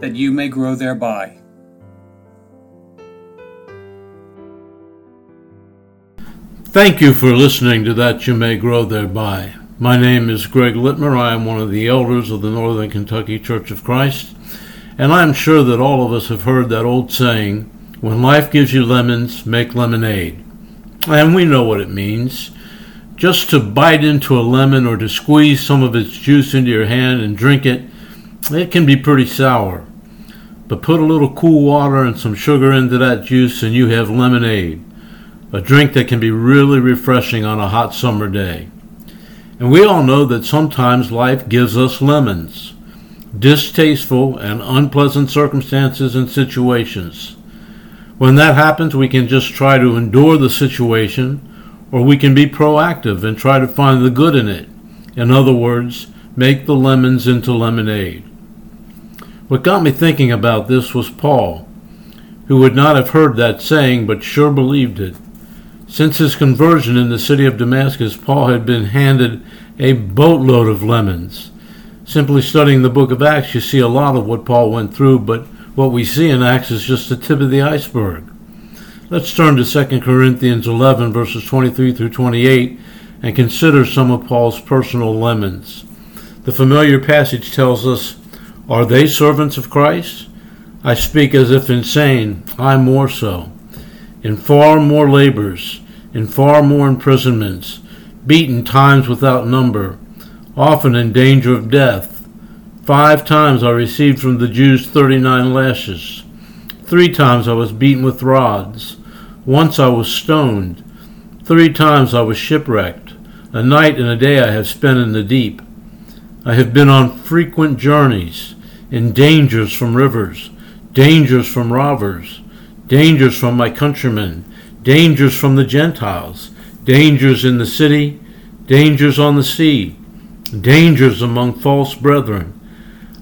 that you may grow thereby. Thank you for listening to That You May Grow Thereby. My name is Greg Litmer. I am one of the elders of the Northern Kentucky Church of Christ, and I am sure that all of us have heard that old saying, when life gives you lemons, make lemonade. And we know what it means. Just to bite into a lemon or to squeeze some of its juice into your hand and drink it, it can be pretty sour. But put a little cool water and some sugar into that juice, and you have lemonade, a drink that can be really refreshing on a hot summer day. And we all know that sometimes life gives us lemons, distasteful and unpleasant circumstances and situations. When that happens, we can just try to endure the situation, or we can be proactive and try to find the good in it. In other words, make the lemons into lemonade. What got me thinking about this was Paul, who would not have heard that saying but sure believed it. Since his conversion in the city of Damascus, Paul had been handed a boatload of lemons. Simply studying the book of Acts, you see a lot of what Paul went through, but what we see in Acts is just the tip of the iceberg. Let's turn to 2 Corinthians 11, verses 23 through 28, and consider some of Paul's personal lemons. The familiar passage tells us are they servants of Christ? I speak as if insane, I more so. In far more labors, in far more imprisonments, beaten times without number, often in danger of death. Five times I received from the Jews thirty nine lashes. Three times I was beaten with rods. Once I was stoned. Three times I was shipwrecked. A night and a day I have spent in the deep. I have been on frequent journeys in dangers from rivers, dangers from robbers, dangers from my countrymen, dangers from the Gentiles, dangers in the city, dangers on the sea, dangers among false brethren.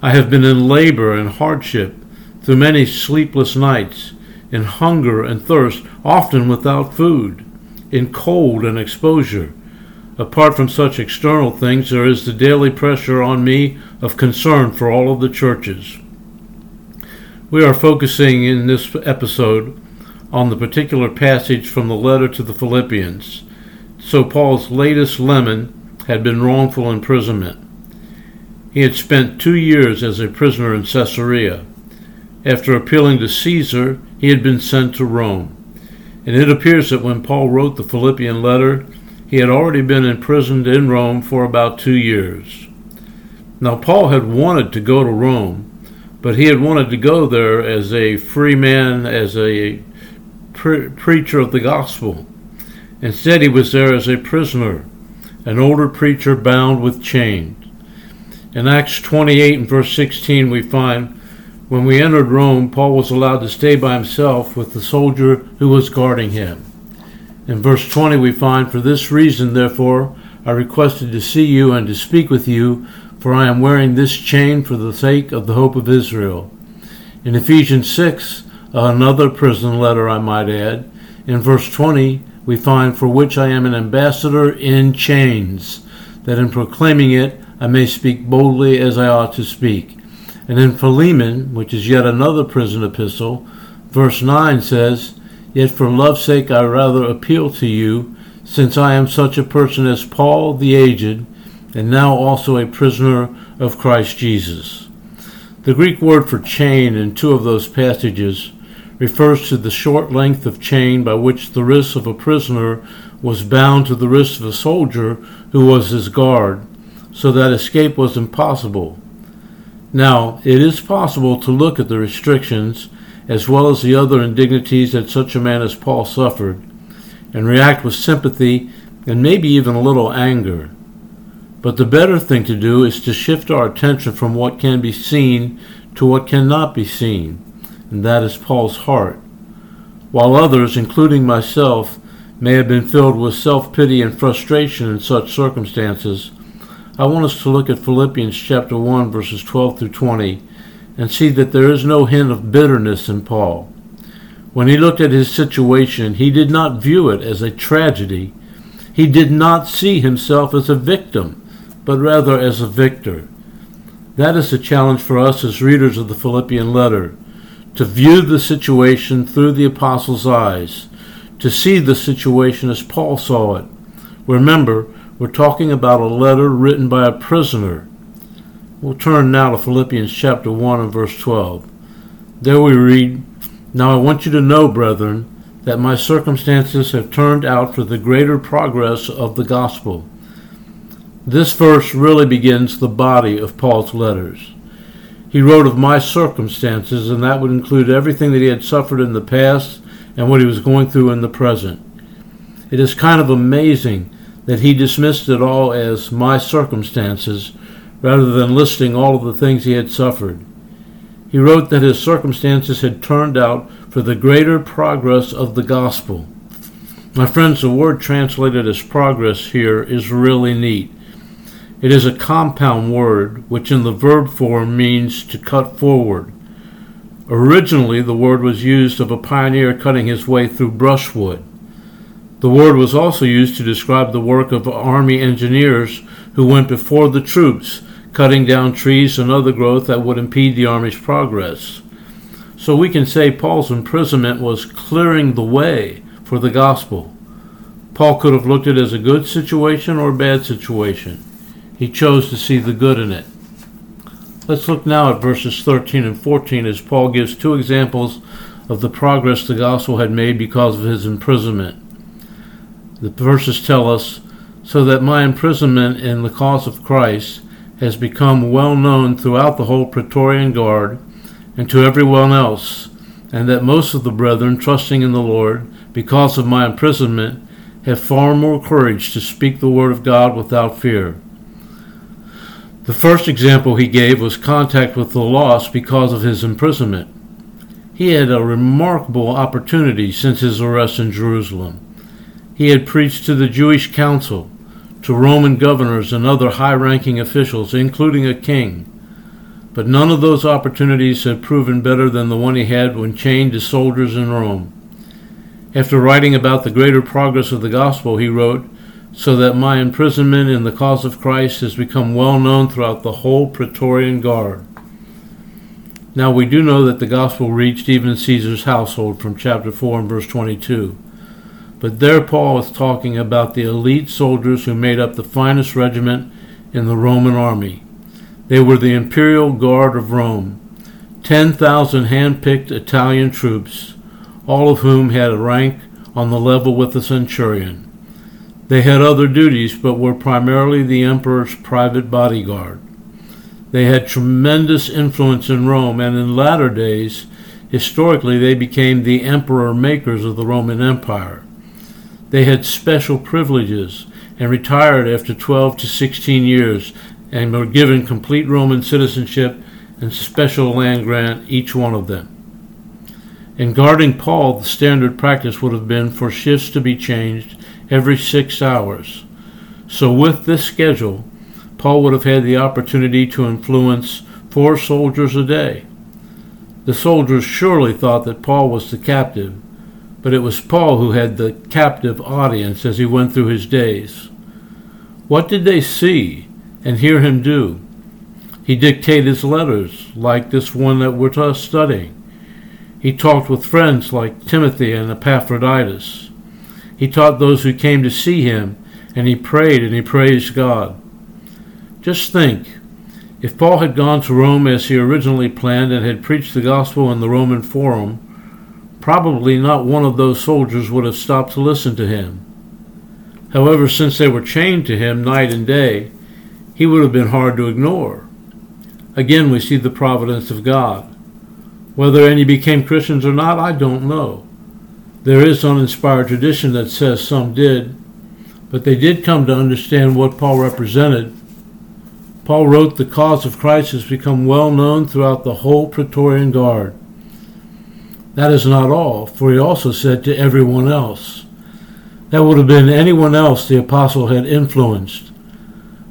I have been in labor and hardship through many sleepless nights, in hunger and thirst, often without food, in cold and exposure Apart from such external things, there is the daily pressure on me of concern for all of the churches. We are focusing in this episode on the particular passage from the letter to the Philippians. So, Paul's latest lemon had been wrongful imprisonment. He had spent two years as a prisoner in Caesarea. After appealing to Caesar, he had been sent to Rome. And it appears that when Paul wrote the Philippian letter, he had already been imprisoned in Rome for about two years. Now, Paul had wanted to go to Rome, but he had wanted to go there as a free man, as a pre- preacher of the gospel. Instead, he was there as a prisoner, an older preacher bound with chains. In Acts 28 and verse 16, we find when we entered Rome, Paul was allowed to stay by himself with the soldier who was guarding him. In verse 20, we find, For this reason, therefore, I requested to see you and to speak with you, for I am wearing this chain for the sake of the hope of Israel. In Ephesians 6, another prison letter, I might add, in verse 20, we find, For which I am an ambassador in chains, that in proclaiming it I may speak boldly as I ought to speak. And in Philemon, which is yet another prison epistle, verse 9 says, Yet for love's sake I rather appeal to you, since I am such a person as Paul the aged, and now also a prisoner of Christ Jesus. The Greek word for chain in two of those passages refers to the short length of chain by which the wrist of a prisoner was bound to the wrist of a soldier who was his guard, so that escape was impossible. Now, it is possible to look at the restrictions as well as the other indignities that such a man as Paul suffered, and react with sympathy and maybe even a little anger. But the better thing to do is to shift our attention from what can be seen to what cannot be seen, and that is Paul's heart. While others, including myself, may have been filled with self pity and frustration in such circumstances, I want us to look at Philippians chapter 1, verses 12 through 20, and see that there is no hint of bitterness in Paul. When he looked at his situation, he did not view it as a tragedy. He did not see himself as a victim but rather as a victor. That is a challenge for us as readers of the Philippian letter to view the situation through the apostles' eyes, to see the situation as Paul saw it. Remember, we're talking about a letter written by a prisoner. We'll turn now to Philippians chapter 1 and verse 12. There we read, Now I want you to know, brethren, that my circumstances have turned out for the greater progress of the gospel this verse really begins the body of Paul's letters. He wrote of my circumstances, and that would include everything that he had suffered in the past and what he was going through in the present. It is kind of amazing that he dismissed it all as my circumstances rather than listing all of the things he had suffered. He wrote that his circumstances had turned out for the greater progress of the gospel. My friends, the word translated as progress here is really neat. It is a compound word which in the verb form means to cut forward. Originally, the word was used of a pioneer cutting his way through brushwood. The word was also used to describe the work of army engineers who went before the troops, cutting down trees and other growth that would impede the army's progress. So we can say Paul's imprisonment was clearing the way for the gospel. Paul could have looked at it as a good situation or a bad situation. He chose to see the good in it. Let's look now at verses 13 and 14 as Paul gives two examples of the progress the gospel had made because of his imprisonment. The verses tell us, So that my imprisonment in the cause of Christ has become well known throughout the whole Praetorian Guard and to everyone else, and that most of the brethren, trusting in the Lord, because of my imprisonment, have far more courage to speak the word of God without fear. The first example he gave was contact with the lost because of his imprisonment. He had a remarkable opportunity since his arrest in Jerusalem. He had preached to the Jewish council, to Roman governors and other high ranking officials, including a king. But none of those opportunities had proven better than the one he had when chained to soldiers in Rome. After writing about the greater progress of the gospel, he wrote, so that my imprisonment in the cause of Christ has become well known throughout the whole Praetorian Guard. Now we do know that the gospel reached even Caesar's household from chapter 4 and verse 22. But there Paul is talking about the elite soldiers who made up the finest regiment in the Roman army. They were the imperial guard of Rome, 10,000 hand-picked Italian troops, all of whom had a rank on the level with the centurion. They had other duties, but were primarily the emperor's private bodyguard. They had tremendous influence in Rome, and in latter days, historically, they became the emperor makers of the Roman Empire. They had special privileges and retired after 12 to 16 years and were given complete Roman citizenship and special land grant, each one of them. In guarding Paul, the standard practice would have been for shifts to be changed every six hours. So, with this schedule, Paul would have had the opportunity to influence four soldiers a day. The soldiers surely thought that Paul was the captive, but it was Paul who had the captive audience as he went through his days. What did they see and hear him do? He dictated his letters, like this one that we're studying. He talked with friends like Timothy and Epaphroditus. He taught those who came to see him, and he prayed and he praised God. Just think if Paul had gone to Rome as he originally planned and had preached the gospel in the Roman Forum, probably not one of those soldiers would have stopped to listen to him. However, since they were chained to him night and day, he would have been hard to ignore. Again, we see the providence of God. Whether any became Christians or not, I don't know. There is uninspired tradition that says some did, but they did come to understand what Paul represented Paul wrote, The cause of Christ has become well known throughout the whole Praetorian Guard. That is not all, for he also said to everyone else. That would have been anyone else the apostle had influenced.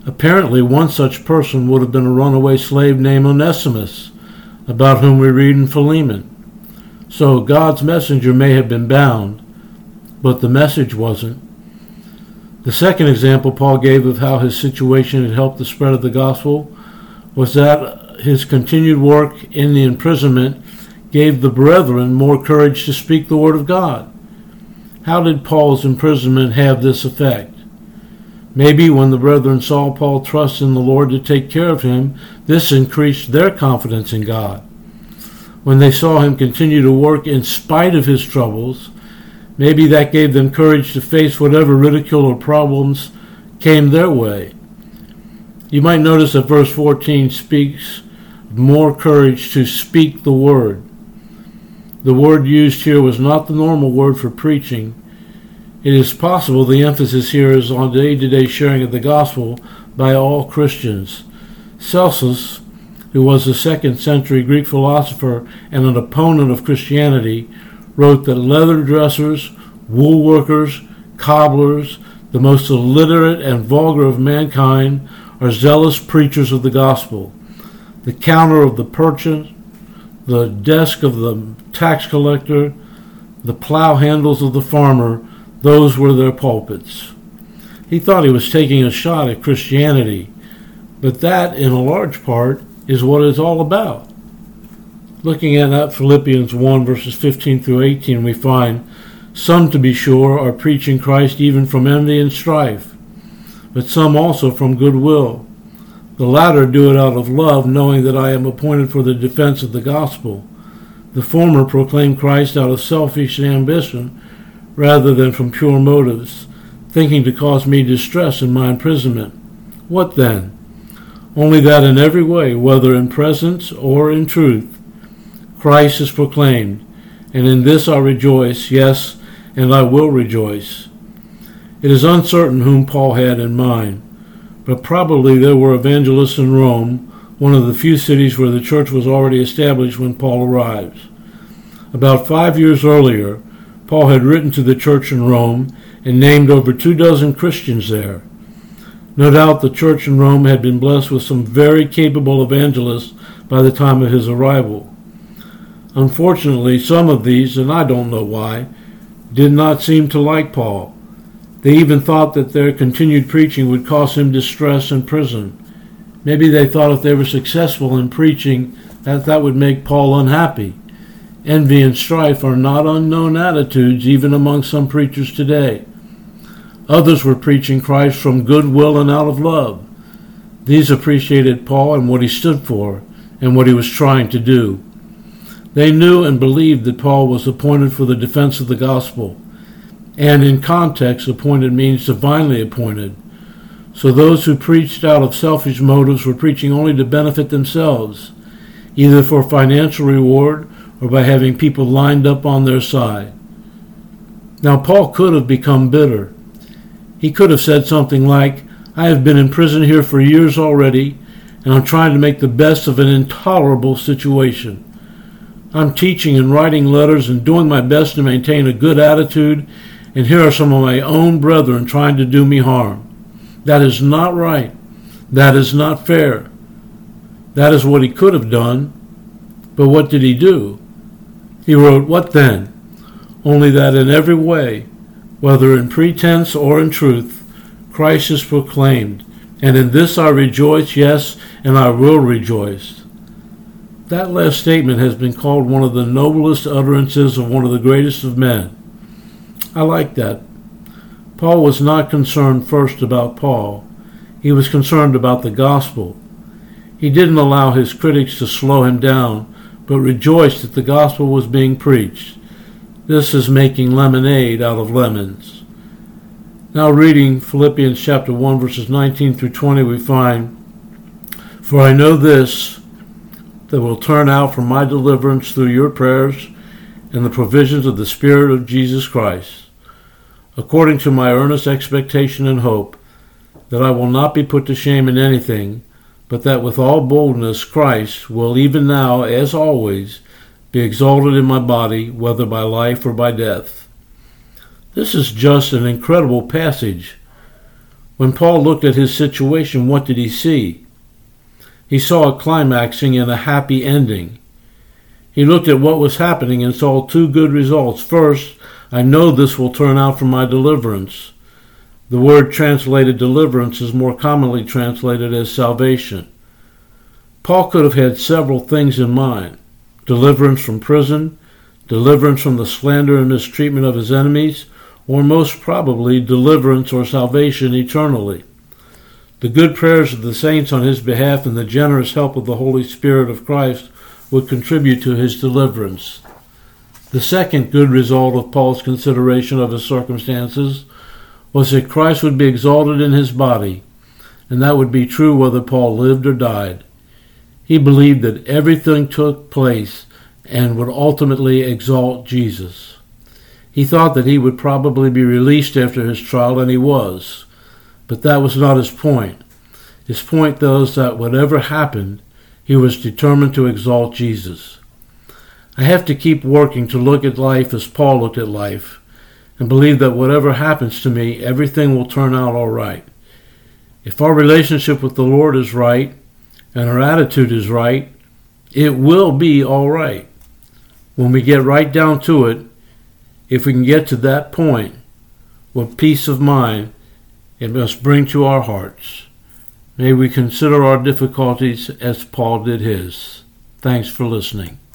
Apparently, one such person would have been a runaway slave named Onesimus, about whom we read in Philemon. So God's messenger may have been bound, but the message wasn't. The second example Paul gave of how his situation had helped the spread of the gospel was that his continued work in the imprisonment gave the brethren more courage to speak the word of God. How did Paul's imprisonment have this effect? Maybe when the brethren saw Paul trust in the Lord to take care of him, this increased their confidence in God. When they saw him continue to work in spite of his troubles, Maybe that gave them courage to face whatever ridicule or problems came their way. You might notice that verse 14 speaks more courage to speak the word. The word used here was not the normal word for preaching. It is possible the emphasis here is on day to day sharing of the gospel by all Christians. Celsus, who was a second century Greek philosopher and an opponent of Christianity, wrote that leather dressers, wool workers, cobblers, the most illiterate and vulgar of mankind, are zealous preachers of the gospel. The counter of the merchant, the desk of the tax collector, the plow handles of the farmer, those were their pulpits. He thought he was taking a shot at Christianity, but that, in a large part, is what it's all about. Looking at that Philippians 1 verses 15 through 18, we find some, to be sure, are preaching Christ even from envy and strife, but some also from goodwill. The latter do it out of love, knowing that I am appointed for the defense of the gospel. The former proclaim Christ out of selfish ambition rather than from pure motives, thinking to cause me distress in my imprisonment. What then? Only that in every way, whether in presence or in truth, Christ is proclaimed, and in this I rejoice, yes, and I will rejoice. It is uncertain whom Paul had in mind, but probably there were evangelists in Rome, one of the few cities where the church was already established when Paul arrives. About five years earlier, Paul had written to the church in Rome and named over two dozen Christians there. No doubt the church in Rome had been blessed with some very capable evangelists by the time of his arrival. Unfortunately, some of these, and I don't know why, did not seem to like Paul. They even thought that their continued preaching would cause him distress and prison. Maybe they thought if they were successful in preaching, that that would make Paul unhappy. Envy and strife are not unknown attitudes even among some preachers today. Others were preaching Christ from goodwill and out of love. These appreciated Paul and what he stood for and what he was trying to do. They knew and believed that Paul was appointed for the defense of the gospel, and in context, appointed means divinely appointed. So those who preached out of selfish motives were preaching only to benefit themselves, either for financial reward or by having people lined up on their side. Now, Paul could have become bitter. He could have said something like, I have been in prison here for years already, and I'm trying to make the best of an intolerable situation. I'm teaching and writing letters and doing my best to maintain a good attitude, and here are some of my own brethren trying to do me harm. That is not right. That is not fair. That is what he could have done. But what did he do? He wrote, What then? Only that in every way, whether in pretense or in truth, Christ is proclaimed. And in this I rejoice, yes, and I will rejoice. That last statement has been called one of the noblest utterances of one of the greatest of men. I like that. Paul was not concerned first about Paul. He was concerned about the gospel. He didn't allow his critics to slow him down, but rejoiced that the gospel was being preached. This is making lemonade out of lemons. Now, reading Philippians chapter 1, verses 19 through 20, we find, For I know this that will turn out for my deliverance through your prayers and the provisions of the Spirit of Jesus Christ, according to my earnest expectation and hope that I will not be put to shame in anything, but that with all boldness Christ will even now, as always, be exalted in my body, whether by life or by death. This is just an incredible passage. When Paul looked at his situation, what did he see? He saw a climaxing and a happy ending. He looked at what was happening and saw two good results. First, I know this will turn out for my deliverance. The word translated deliverance is more commonly translated as salvation. Paul could have had several things in mind deliverance from prison, deliverance from the slander and mistreatment of his enemies, or most probably deliverance or salvation eternally. The good prayers of the saints on his behalf and the generous help of the Holy Spirit of Christ would contribute to his deliverance. The second good result of Paul's consideration of his circumstances was that Christ would be exalted in his body, and that would be true whether Paul lived or died. He believed that everything took place and would ultimately exalt Jesus. He thought that he would probably be released after his trial, and he was. But that was not his point. His point, though, is that whatever happened, he was determined to exalt Jesus. I have to keep working to look at life as Paul looked at life and believe that whatever happens to me, everything will turn out all right. If our relationship with the Lord is right and our attitude is right, it will be all right. When we get right down to it, if we can get to that point, what peace of mind it must bring to our hearts. May we consider our difficulties as Paul did his. Thanks for listening.